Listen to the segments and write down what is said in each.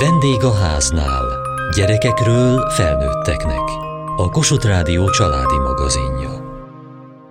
Vendég a háznál. Gyerekekről felnőtteknek. A Kossuth Rádió családi magazinja.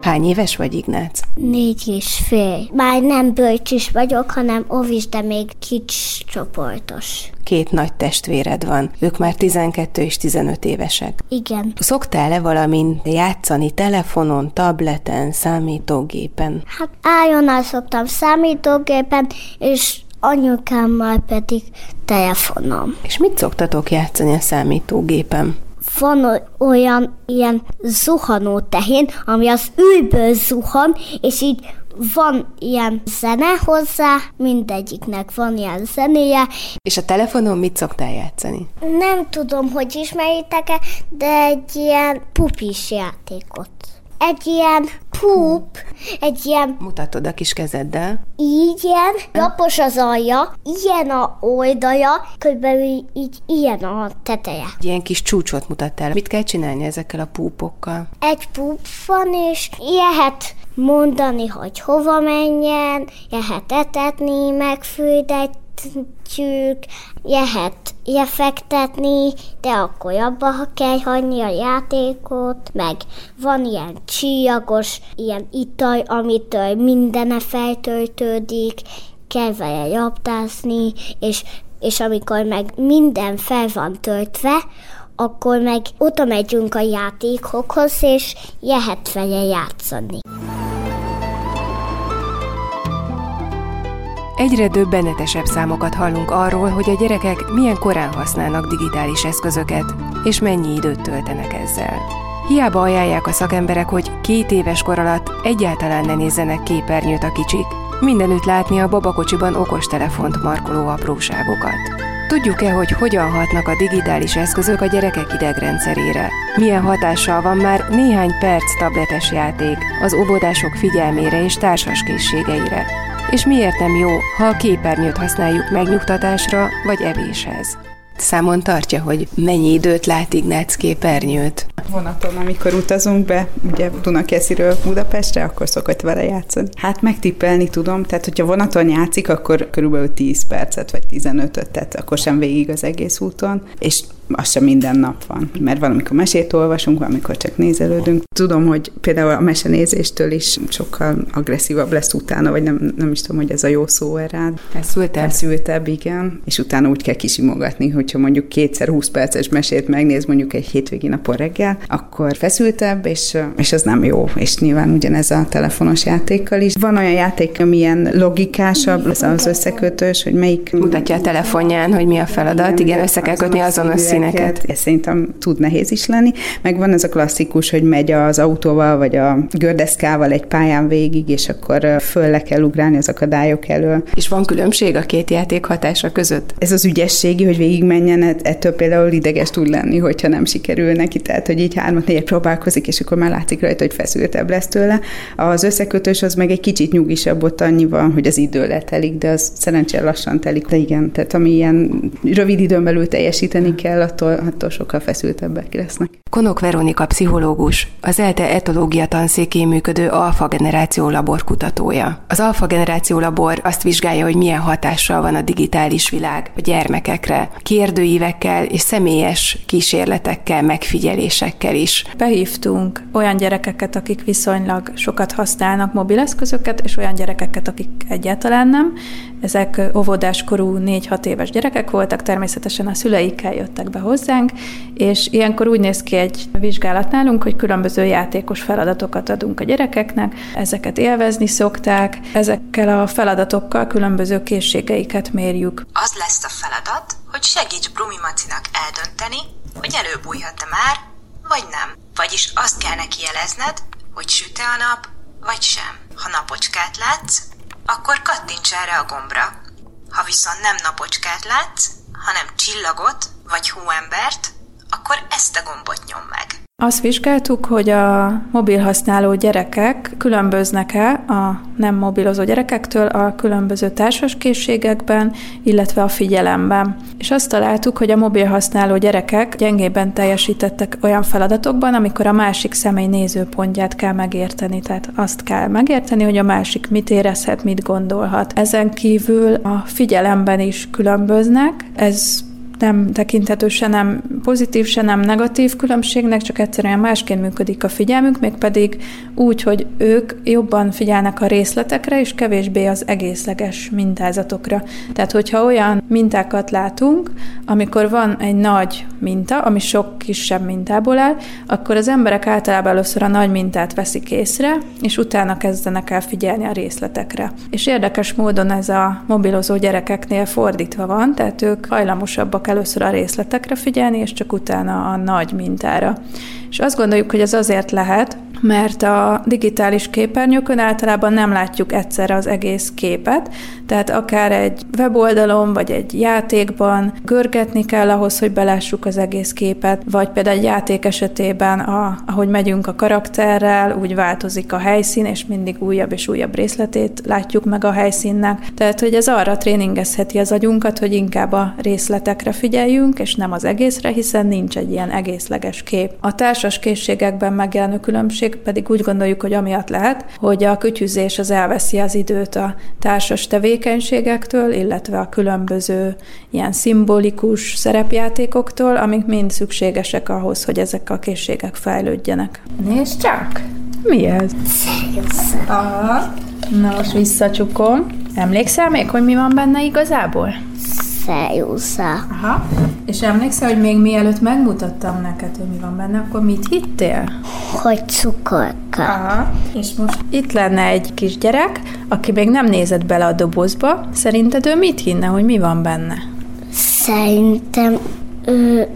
Hány éves vagy, Ignác? Négy és fél. Már nem bölcs is vagyok, hanem ovis, de még kicsi csoportos. Két nagy testvéred van, ők már 12 és 15 évesek. Igen. Szoktál-e valamin játszani telefonon, tableten, számítógépen? Hát álljon szoktam számítógépen, és anyukámmal pedig telefonom. És mit szoktatok játszani a számítógépen? Van olyan ilyen zuhanó tehén, ami az űrből zuhan, és így van ilyen zene hozzá, mindegyiknek van ilyen zenéje. És a telefonon mit szoktál játszani? Nem tudom, hogy ismeritek-e, de egy ilyen pupis játékot egy ilyen pup, egy ilyen... Mutatod a kis kezeddel. Így ilyen, lapos az alja, ilyen a oldalja, körülbelül így ilyen a teteje. Egy ilyen kis csúcsot mutattál. Mit kell csinálni ezekkel a púpokkal? Egy pup van, és lehet mondani, hogy hova menjen, lehet etetni, megfűdetni, fektetjük, lehet lefektetni, de akkor abba kell hagyni a játékot, meg van ilyen csillagos, ilyen ital, amitől mindene feltöltődik, kell vele japtázni, és, és amikor meg minden fel van töltve, akkor meg oda megyünk a játékokhoz, és lehet vele játszani. Egyre döbbenetesebb számokat hallunk arról, hogy a gyerekek milyen korán használnak digitális eszközöket, és mennyi időt töltenek ezzel. Hiába ajánlják a szakemberek, hogy két éves kor alatt egyáltalán ne nézzenek képernyőt a kicsik, mindenütt látni a babakocsiban okostelefont markoló apróságokat. Tudjuk-e, hogy hogyan hatnak a digitális eszközök a gyerekek idegrendszerére? Milyen hatással van már néhány perc tabletes játék az óvodások figyelmére és társaskészségeire? És miért nem jó, ha a képernyőt használjuk megnyugtatásra vagy evéshez. Számon tartja, hogy mennyi időt lát Ignác képernyőt? Vonaton, amikor utazunk be, ugye Dunakesziről Budapestre, akkor szokott vele játszani. Hát megtippelni tudom, tehát hogyha vonaton játszik, akkor körülbelül 10 percet vagy 15-öt, tehát akkor sem végig az egész úton, és az sem minden nap van, mert valamikor mesét olvasunk, valamikor csak nézelődünk. Tudom, hogy például a mesenézéstől is sokkal agresszívabb lesz utána, vagy nem, nem is tudom, hogy ez a jó szó erre. Feszültebb? Feszültebb, igen. És utána úgy kell kisimogatni, hogyha mondjuk kétszer 20 perces mesét megnéz mondjuk egy hétvégi napon reggel, akkor feszültebb, és, és az nem jó. És nyilván ugyanez a telefonos játékkal is. Van olyan játék, ami ilyen logikásabb, ez az összekötős, hogy melyik... Mutatja a telefonján, hogy mi a feladat. Igen, igen össze kell kötni azonos színeket. Ez szerintem tud nehéz is lenni. Meg van ez a klasszikus, hogy megy az autóval, vagy a gördeszkával egy pályán végig, és akkor föl le kell ugrálni az akadályok elől. És van különbség a két játék hatása között? Ez az ügyességi, hogy végig menjen, ettől például ideges tud lenni, hogyha nem sikerül neki, tehát hogy így hármat négyet próbálkozik, és akkor már látszik rajta, hogy feszültebb lesz tőle. Az összekötős az meg egy kicsit nyugisabb, ott annyi van, hogy az idő letelik, de az szerencsére lassan telik. De igen, tehát ami ilyen rövid időn belül teljesíteni kell, attól, attól sokkal feszültebbek lesznek. Konok Veronika pszichológus, az ELTE etológia tanszékén működő alfa generáció labor kutatója. Az alfa generáció labor azt vizsgálja, hogy milyen hatással van a digitális világ a gyermekekre, kérdőívekkel és személyes kísérletekkel, megfigyelésekkel is. Behívtunk olyan gyerekeket, akik viszonylag sokat használnak mobileszközöket, és olyan gyerekeket, akik egyáltalán nem. Ezek óvodáskorú 4-6 éves gyerekek voltak, természetesen a szüleikkel jöttek be hozzánk, és ilyenkor úgy néz ki egy vizsgálat nálunk, hogy különböző játékos feladatokat adunk a gyerekeknek, ezeket élvezni szokták, ezekkel a feladatokkal különböző készségeiket mérjük. Az lesz a feladat, hogy segíts Brumi Macinak eldönteni, hogy előbújhat-e már, vagy nem. Vagyis azt kell neki jelezned, hogy süte a nap, vagy sem. Ha napocskát látsz, akkor kattints erre a gombra. Ha viszont nem napocskát látsz, hanem csillagot vagy hóembert, akkor ezt a gombot nyom meg. Azt vizsgáltuk, hogy a mobilhasználó gyerekek különböznek-e a nem mobilozó gyerekektől a különböző társaskészségekben, illetve a figyelemben. És azt találtuk, hogy a mobilhasználó gyerekek gyengében teljesítettek olyan feladatokban, amikor a másik személy nézőpontját kell megérteni. Tehát azt kell megérteni, hogy a másik mit érezhet, mit gondolhat. Ezen kívül a figyelemben is különböznek. Ez nem tekinthető se nem pozitív, se nem negatív különbségnek, csak egyszerűen másként működik a figyelmük, mégpedig úgy, hogy ők jobban figyelnek a részletekre, és kevésbé az egészleges mintázatokra. Tehát, hogyha olyan mintákat látunk, amikor van egy nagy minta, ami sok kisebb mintából áll, akkor az emberek általában először a nagy mintát veszik észre, és utána kezdenek el figyelni a részletekre. És érdekes módon ez a mobilozó gyerekeknél fordítva van, tehát ők hajlamosabbak először a részletekre figyelni, és csak utána a nagy mintára. És azt gondoljuk, hogy ez azért lehet, mert a digitális képernyőkön általában nem látjuk egyszerre az egész képet, tehát akár egy weboldalon, vagy egy játékban görgetni kell ahhoz, hogy belássuk az egész képet, vagy például egy játék esetében, a, ahogy megyünk a karakterrel, úgy változik a helyszín, és mindig újabb és újabb részletét látjuk meg a helyszínnek. Tehát, hogy ez arra tréningezheti az agyunkat, hogy inkább a részletekre figyeljünk, és nem az egészre, hiszen nincs egy ilyen egészleges kép. A társas készségekben megjelenő különbség pedig úgy gondoljuk, hogy amiatt lehet, hogy a kütyüzés az elveszi az időt a társas tevékenységektől, illetve a különböző ilyen szimbolikus szerepjátékoktól, amik mind szükségesek ahhoz, hogy ezek a készségek fejlődjenek. Nézd csak! Mi ez? Aha. Na most visszacsukom. Emlékszel még, hogy mi van benne igazából? Szerjusza. Aha. És emlékszel, hogy még mielőtt megmutattam neked, hogy mi van benne, akkor mit hittél? Hogy cukorka. Aha. És most itt lenne egy kis gyerek, aki még nem nézett bele a dobozba. Szerinted ő mit hinne, hogy mi van benne? Szerintem ő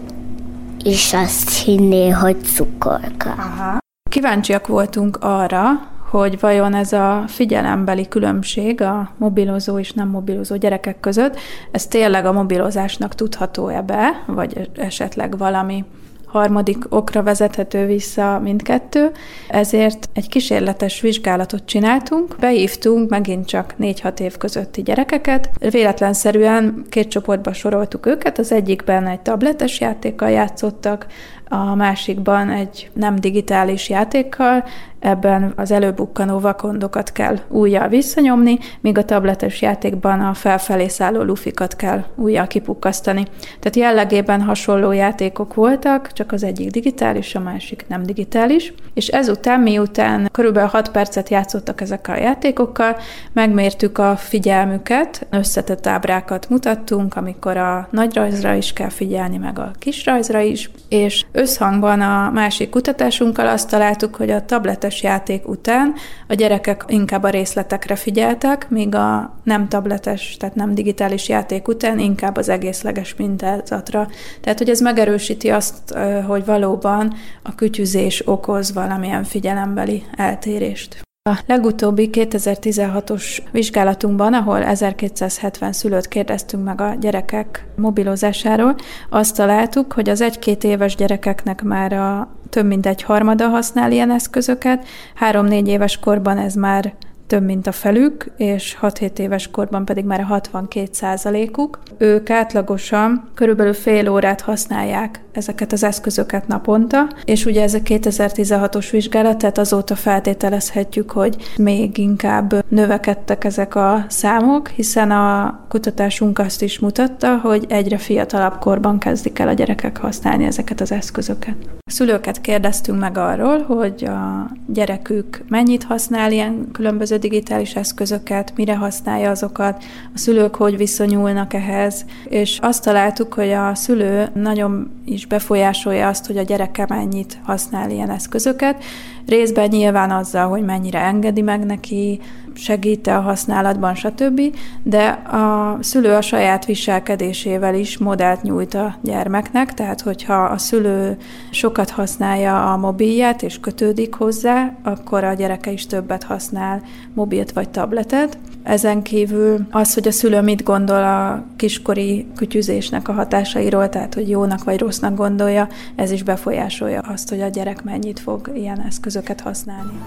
is azt hinné, hogy cukorka. Aha. Kíváncsiak voltunk arra, hogy vajon ez a figyelembeli különbség a mobilozó és nem mobilozó gyerekek között, ez tényleg a mobilozásnak tudható-e be, vagy esetleg valami harmadik okra vezethető vissza mindkettő, ezért egy kísérletes vizsgálatot csináltunk, behívtunk megint csak 4-6 év közötti gyerekeket, véletlenszerűen két csoportba soroltuk őket, az egyikben egy tabletes játékkal játszottak, a másikban egy nem digitális játékkal, ebben az előbukkanó vakondokat kell újjal visszanyomni, míg a tabletes játékban a felfelé szálló lufikat kell újjal kipukkasztani. Tehát jellegében hasonló játékok voltak, csak az egyik digitális, a másik nem digitális, és ezután, miután körülbelül 6 percet játszottak ezekkel a játékokkal, megmértük a figyelmüket, összetett ábrákat mutattunk, amikor a nagyrajzra is kell figyelni, meg a kisrajzra is, és összhangban a másik kutatásunkkal azt találtuk, hogy a tabletes játék után a gyerekek inkább a részletekre figyeltek, míg a nem tabletes, tehát nem digitális játék után inkább az egészleges mintázatra. Tehát, hogy ez megerősíti azt, hogy valóban a kütyüzés okoz valamilyen figyelembeli eltérést. A legutóbbi 2016-os vizsgálatunkban, ahol 1270 szülőt kérdeztünk meg a gyerekek mobilozásáról, azt találtuk, hogy az egy-két éves gyerekeknek már a több mint egy harmada használ ilyen eszközöket, három-négy éves korban ez már több, mint a felük, és 6-7 éves korban pedig már a 62 százalékuk. Ők átlagosan körülbelül fél órát használják ezeket az eszközöket naponta, és ugye ez a 2016-os vizsgálat, tehát azóta feltételezhetjük, hogy még inkább növekedtek ezek a számok, hiszen a kutatásunk azt is mutatta, hogy egyre fiatalabb korban kezdik el a gyerekek használni ezeket az eszközöket. Szülőket kérdeztünk meg arról, hogy a gyerekük mennyit használ ilyen különböző digitális eszközöket, mire használja azokat, a szülők hogy viszonyulnak ehhez, és azt találtuk, hogy a szülő nagyon is befolyásolja azt, hogy a gyereke mennyit használ ilyen eszközöket, részben nyilván azzal, hogy mennyire engedi meg neki, segít a használatban, stb., de a szülő a saját viselkedésével is modellt nyújt a gyermeknek, tehát hogyha a szülő sokat használja a mobilját és kötődik hozzá, akkor a gyereke is többet használ mobilt vagy tabletet. Ezen kívül az, hogy a szülő mit gondol a kiskori kütyüzésnek a hatásairól, tehát hogy jónak vagy rossznak gondolja, ez is befolyásolja azt, hogy a gyerek mennyit fog ilyen eszközöket használni.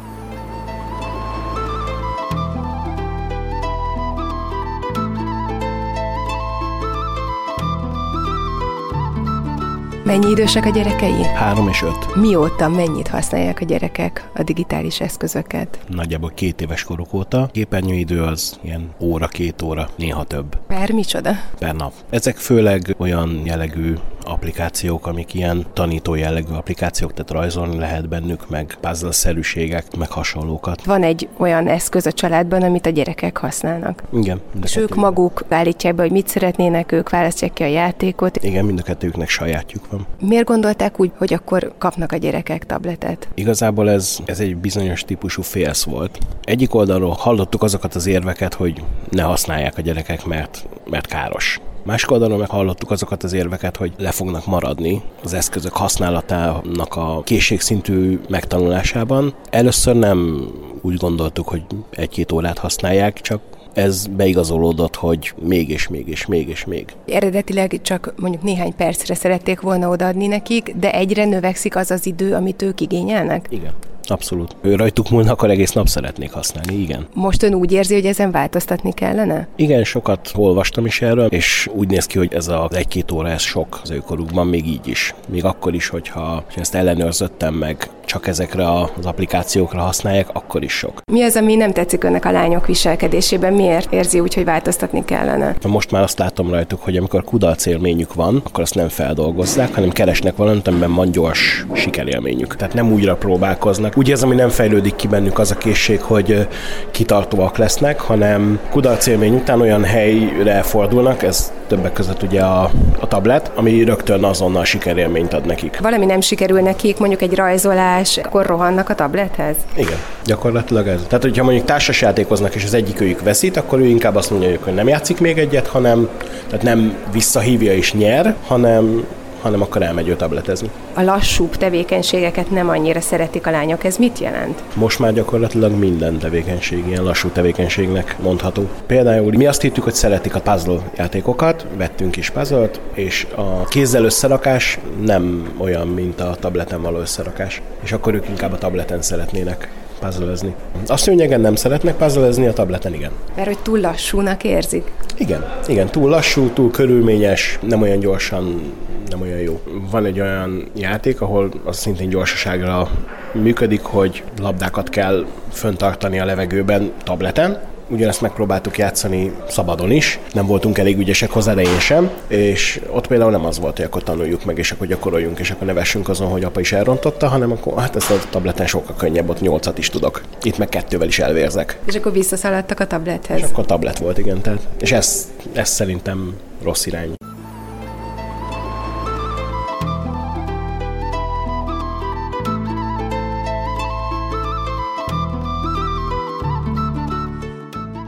Mennyi idősek a gyerekei? Három és öt. Mióta mennyit használják a gyerekek a digitális eszközöket? Nagyjából két éves koruk óta. Képernyőidő az ilyen óra, két óra, néha több. Per micsoda? Per nap. Ezek főleg olyan jellegű applikációk, amik ilyen tanító jellegű applikációk, tehát rajzolni lehet bennük, meg puzzle-szerűségek, meg hasonlókat. Van egy olyan eszköz a családban, amit a gyerekek használnak. Igen. És ők maguk állítják be, hogy mit szeretnének, ők választják ki a játékot. Igen, mind a kettőknek sajátjuk van. Miért gondolták úgy, hogy akkor kapnak a gyerekek tabletet? Igazából ez, ez egy bizonyos típusú félsz volt. Egyik oldalról hallottuk azokat az érveket, hogy ne használják a gyerekek, mert, mert káros. Másik oldalon meg hallottuk azokat az érveket, hogy le fognak maradni az eszközök használatának a készségszintű megtanulásában. Először nem úgy gondoltuk, hogy egy-két órát használják, csak ez beigazolódott, hogy még és még és még és még. Eredetileg csak mondjuk néhány percre szerették volna odaadni nekik, de egyre növekszik az az idő, amit ők igényelnek? Igen. Abszolút. Ő rajtuk múlna, akkor egész nap szeretnék használni, igen. Most ön úgy érzi, hogy ezen változtatni kellene? Igen, sokat olvastam is erről, és úgy néz ki, hogy ez az egy-két óra, ez sok az őkorukban, még így is. Még akkor is, hogyha, hogyha ezt ellenőrzöttem meg, csak ezekre az applikációkra használják, akkor is sok. Mi az, ami nem tetszik önnek a lányok viselkedésében? Miért érzi úgy, hogy változtatni kellene? Most már azt látom rajtuk, hogy amikor kudarc élményük van, akkor azt nem feldolgozzák, hanem keresnek valamit, amiben van gyors sikerélményük. Tehát nem újra próbálkoznak, úgy érzem, hogy nem fejlődik ki bennük az a készség, hogy kitartóak lesznek, hanem kudarcélmény után olyan helyre fordulnak, ez többek között ugye a, a tablet, ami rögtön azonnal sikerélményt ad nekik. Valami nem sikerül nekik, mondjuk egy rajzolás, akkor rohannak a tablethez? Igen, gyakorlatilag ez. Tehát, hogyha mondjuk társasjátékoznak és az egyik őjük veszít, akkor ő inkább azt mondja, hogy nem játszik még egyet, hanem tehát nem visszahívja és nyer, hanem hanem akkor elmegy ő tabletezni. A lassúbb tevékenységeket nem annyira szeretik a lányok, ez mit jelent? Most már gyakorlatilag minden tevékenység ilyen lassú tevékenységnek mondható. Például mi azt hittük, hogy szeretik a puzzle játékokat, vettünk is puzzle és a kézzel összerakás nem olyan, mint a tableten való összerakás. És akkor ők inkább a tableten szeretnének puzzlezni. A szőnyegen nem szeretnek puzzlezni, a tableten igen. Mert hogy túl lassúnak érzik? Igen, igen, túl lassú, túl körülményes, nem olyan gyorsan nem olyan jó. Van egy olyan játék, ahol az szintén gyorsaságra működik, hogy labdákat kell föntartani a levegőben tableten, ugyanezt megpróbáltuk játszani szabadon is, nem voltunk elég ügyesek hozzá, de én sem, és ott például nem az volt, hogy akkor tanuljuk meg, és akkor gyakoroljunk, és akkor nevessünk azon, hogy apa is elrontotta, hanem akkor hát ezt a tableten sokkal könnyebb, ott nyolcat is tudok. Itt meg kettővel is elvérzek. És akkor visszaszaladtak a tablethez. És akkor tablet volt, igen. Tehát, és ez, ez szerintem rossz irány.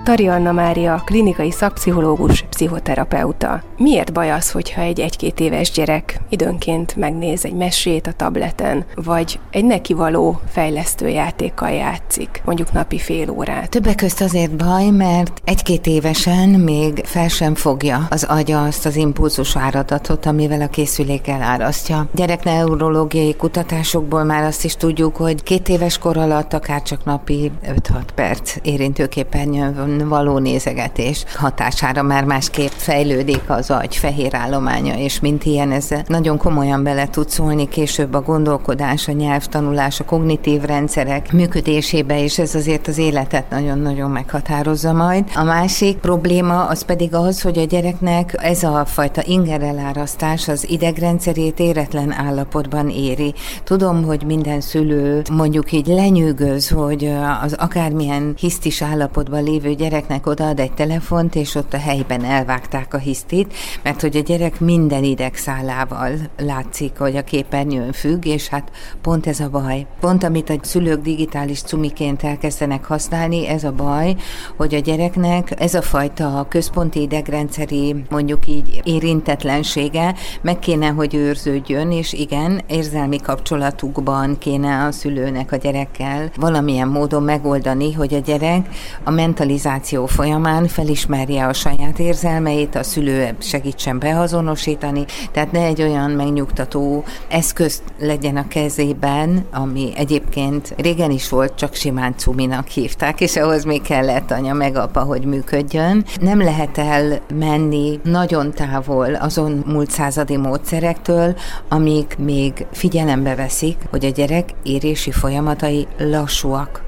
Tari Anna Mária, klinikai szakpszichológus, pszichoterapeuta. Miért baj az, hogyha egy egy-két éves gyerek időnként megnéz egy mesét a tableten, vagy egy neki való fejlesztő játékkal játszik, mondjuk napi fél órát? Többek közt azért baj, mert egy-két évesen még fel sem fogja az agya azt az impulzus áradatot, amivel a készülék elárasztja. Gyerekneurológiai kutatásokból már azt is tudjuk, hogy két éves kor alatt akár csak napi 5-6 perc érintőképernyőn való nézegetés hatására már másképp fejlődik az agy fehér állománya, és mint ilyen ez nagyon komolyan bele tud szólni később a gondolkodás, a nyelvtanulás, a kognitív rendszerek működésébe, és ez azért az életet nagyon-nagyon meghatározza majd. A másik probléma az pedig az, hogy a gyereknek ez a fajta ingerelárasztás az idegrendszerét éretlen állapotban éri. Tudom, hogy minden szülő mondjuk így lenyűgöz, hogy az akármilyen hisztis állapotban lévő gyerek gyereknek odaad egy telefont, és ott a helyben elvágták a hisztit, mert hogy a gyerek minden idegszálával látszik, hogy a képernyőn függ, és hát pont ez a baj. Pont amit a szülők digitális cumiként elkezdenek használni, ez a baj, hogy a gyereknek ez a fajta központi idegrendszeri, mondjuk így érintetlensége meg kéne, hogy őrződjön, és igen, érzelmi kapcsolatukban kéne a szülőnek a gyerekkel valamilyen módon megoldani, hogy a gyerek a mentalizáció kommunikáció folyamán felismerje a saját érzelmeit, a szülő segítsen beazonosítani, tehát ne egy olyan megnyugtató eszköz legyen a kezében, ami egyébként régen is volt, csak simán cuminak hívták, és ahhoz még kellett anya meg apa, hogy működjön. Nem lehet elmenni nagyon távol azon múlt századi módszerektől, amik még figyelembe veszik, hogy a gyerek érési folyamatai lassúak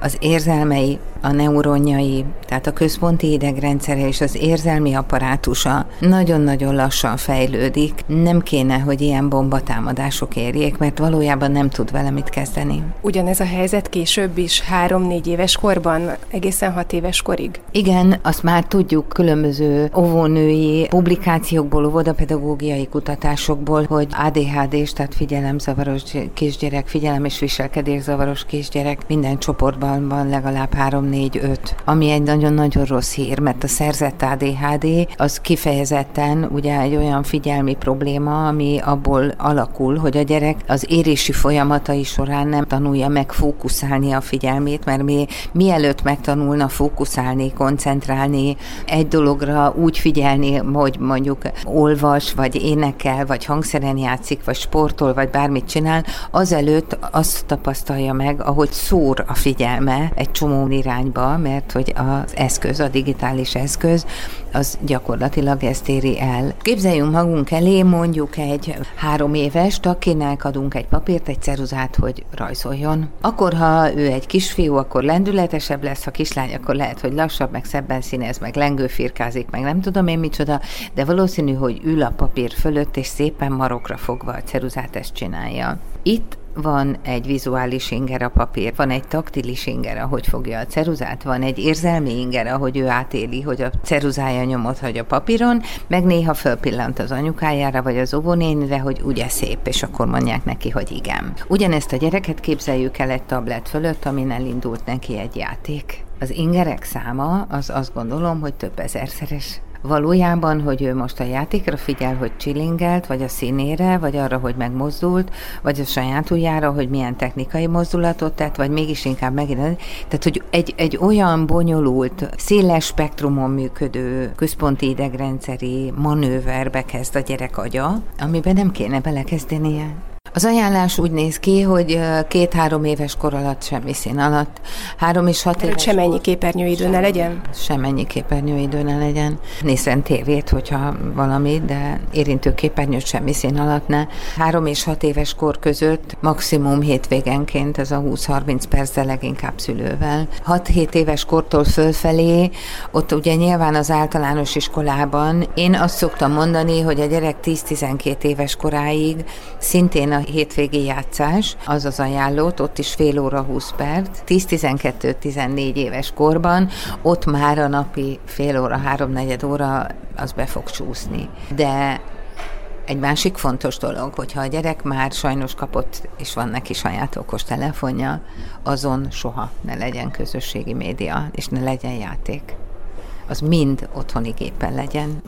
az érzelmei a neuronjai, tehát a központi idegrendszere és az érzelmi apparátusa nagyon-nagyon lassan fejlődik. Nem kéne, hogy ilyen bombatámadások érjék, mert valójában nem tud vele mit kezdeni. Ugyanez a helyzet később is, három-négy éves korban, egészen hat éves korig? Igen, azt már tudjuk különböző óvónői publikációkból, óvodapedagógiai kutatásokból, hogy ADHD-s, tehát figyelemzavaros kisgyerek, figyelem és viselkedészavaros kisgyerek minden csoportban van legalább három 4-5, ami egy nagyon-nagyon rossz hír, mert a szerzett ADHD az kifejezetten ugye egy olyan figyelmi probléma, ami abból alakul, hogy a gyerek az érési folyamatai során nem tanulja meg fókuszálni a figyelmét, mert mi, mielőtt megtanulna fókuszálni, koncentrálni, egy dologra úgy figyelni, hogy mondjuk olvas, vagy énekel, vagy hangszeren játszik, vagy sportol, vagy bármit csinál, azelőtt azt tapasztalja meg, ahogy szór a figyelme egy csomó irány irányba, mert hogy az eszköz, a digitális eszköz, az gyakorlatilag ezt éri el. Képzeljünk magunk elé mondjuk egy három éves, akinek adunk egy papírt, egy ceruzát, hogy rajzoljon. Akkor, ha ő egy kisfiú, akkor lendületesebb lesz, ha kislány, akkor lehet, hogy lassabb, meg szebben színez, meg lengőfirkázik, meg nem tudom én micsoda, de valószínű, hogy ül a papír fölött, és szépen marokra fogva a ceruzát ezt csinálja. Itt van egy vizuális inger a papír, van egy taktilis inger, ahogy fogja a ceruzát, van egy érzelmi inger, ahogy ő átéli, hogy a ceruzája nyomot hagy a papíron, meg néha fölpillant az anyukájára, vagy az óvónénire, hogy ugye szép, és akkor mondják neki, hogy igen. Ugyanezt a gyereket képzeljük el egy tablet fölött, amin elindult neki egy játék. Az ingerek száma az azt gondolom, hogy több ezerszeres valójában, hogy ő most a játékra figyel, hogy csilingelt, vagy a színére, vagy arra, hogy megmozdult, vagy a saját ujjára, hogy milyen technikai mozdulatot tett, vagy mégis inkább megint. Tehát, hogy egy, egy olyan bonyolult, széles spektrumon működő központi idegrendszeri manőverbe kezd a gyerek agya, amiben nem kéne belekezdenie. Az ajánlás úgy néz ki, hogy két-három éves kor alatt semmi szín alatt, három és hat éves Sem ennyi képernyőidő ne legyen? Sem ennyi képernyőidő ne legyen. Nézzen tévét, hogyha valami, de érintő képernyőt semmi szín alatt ne. Három és hat éves kor között maximum hétvégenként ez a 20-30 perc, de leginkább szülővel. 6-7 éves kortól fölfelé, ott ugye nyilván az általános iskolában én azt szoktam mondani, hogy a gyerek 10-12 éves koráig szintén a hétvégi játszás, az az ajánlott, ott is fél óra 20 perc, 10-12-14 éves korban, ott már a napi fél óra, háromnegyed óra az be fog csúszni. De egy másik fontos dolog, hogyha a gyerek már sajnos kapott, és van neki saját okos telefonja, azon soha ne legyen közösségi média, és ne legyen játék. Az mind otthoni gépen legyen.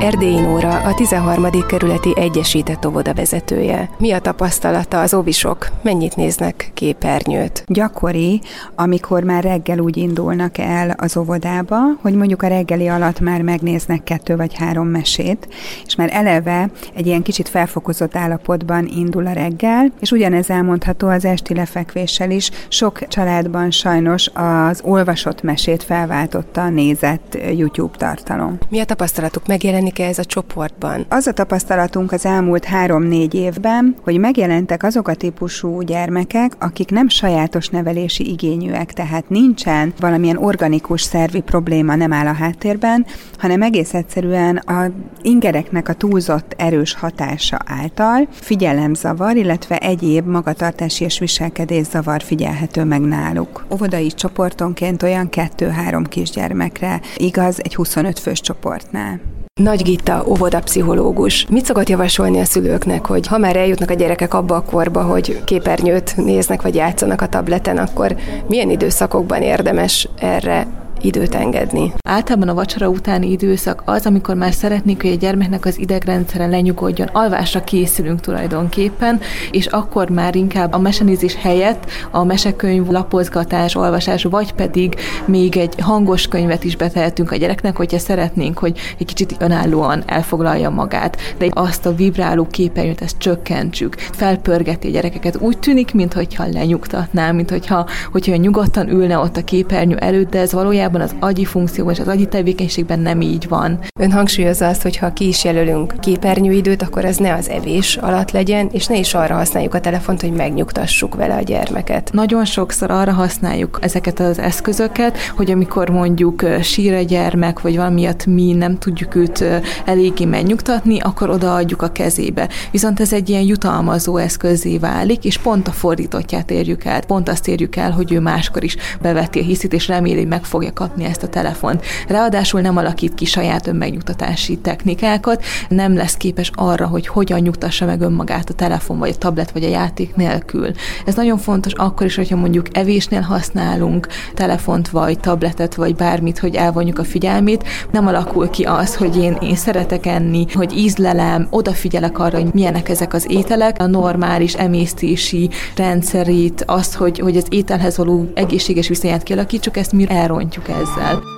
Erdélyi Nóra, a 13. kerületi Egyesített Óvoda vezetője. Mi a tapasztalata az óvisok? Mennyit néznek képernyőt? Gyakori, amikor már reggel úgy indulnak el az óvodába, hogy mondjuk a reggeli alatt már megnéznek kettő vagy három mesét, és már eleve egy ilyen kicsit felfokozott állapotban indul a reggel, és ugyanez elmondható az esti lefekvéssel is. Sok családban sajnos az olvasott mesét felváltotta a nézett YouTube tartalom. Mi a tapasztalatuk? Megjelenik megjelenik-e ez a csoportban? Az a tapasztalatunk az elmúlt három-négy évben, hogy megjelentek azok a típusú gyermekek, akik nem sajátos nevelési igényűek, tehát nincsen valamilyen organikus szervi probléma nem áll a háttérben, hanem egész egyszerűen a ingereknek a túlzott erős hatása által figyelemzavar, illetve egyéb magatartási és viselkedés zavar figyelhető meg náluk. Óvodai csoportonként olyan kettő-három kisgyermekre, igaz egy 25 fős csoportnál. Nagy Gitta, óvodapszichológus. Mit szokott javasolni a szülőknek, hogy ha már eljutnak a gyerekek abba a korba, hogy képernyőt néznek vagy játszanak a tableten, akkor milyen időszakokban érdemes erre időt engedni. Általában a vacsora utáni időszak az, amikor már szeretnék, hogy a gyermeknek az idegrendszere lenyugodjon, alvásra készülünk tulajdonképpen, és akkor már inkább a mesenézés helyett a mesekönyv lapozgatás, olvasás, vagy pedig még egy hangos könyvet is betehetünk a gyereknek, hogyha szeretnénk, hogy egy kicsit önállóan elfoglalja magát, de azt a vibráló képernyőt ezt csökkentsük, felpörgeti a gyerekeket. Úgy tűnik, mintha lenyugtatná, mintha hogyha nyugodtan ülne ott a képernyő előtt, de ez valójában az agyi funkció és az agyi tevékenységben nem így van. Ön hangsúlyozza azt, hogy ha ki is jelölünk képernyőidőt, akkor ez ne az evés alatt legyen, és ne is arra használjuk a telefont, hogy megnyugtassuk vele a gyermeket. Nagyon sokszor arra használjuk ezeket az eszközöket, hogy amikor mondjuk sír a gyermek, vagy valamiatt mi nem tudjuk őt eléggé megnyugtatni, akkor odaadjuk a kezébe. Viszont ez egy ilyen jutalmazó eszközé válik, és pont a fordítottját érjük el. Pont azt érjük el, hogy ő máskor is beveti a hiszit, és reméli, hogy meg fogja kapni ezt a telefont. Ráadásul nem alakít ki saját önmegnyugtatási technikákat, nem lesz képes arra, hogy hogyan nyugtassa meg önmagát a telefon, vagy a tablet, vagy a játék nélkül. Ez nagyon fontos akkor is, hogyha mondjuk evésnél használunk telefont, vagy tabletet, vagy bármit, hogy elvonjuk a figyelmét, nem alakul ki az, hogy én, én szeretek enni, hogy ízlelem, odafigyelek arra, hogy milyenek ezek az ételek, a normális emésztési rendszerét, azt, hogy, hogy az ételhez való egészséges viszonyát kialakítsuk, ezt mi elrontjuk ezzel.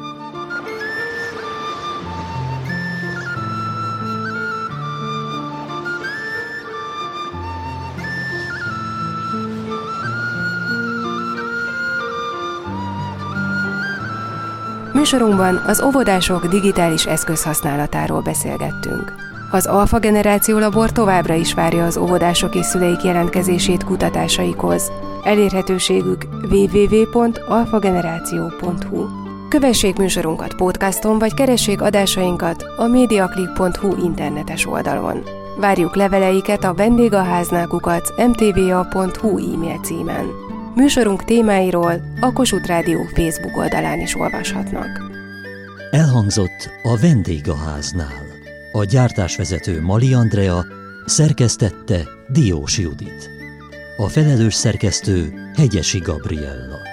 Műsorunkban az óvodások digitális eszközhasználatáról beszélgettünk. Az Alfa Generáció Labor továbbra is várja az óvodások és szüleik jelentkezését kutatásaikhoz. Elérhetőségük www.alfageneráció.hu Kövessék műsorunkat podcaston, vagy keressék adásainkat a mediaclick.hu internetes oldalon. Várjuk leveleiket a vendégháználkukat mtva.hu e-mail címen. Műsorunk témáiról a Kossuth Rádió Facebook oldalán is olvashatnak. Elhangzott a vendégháznál. A gyártásvezető Mali Andrea szerkesztette Diós Judit. A felelős szerkesztő Hegyesi Gabriella.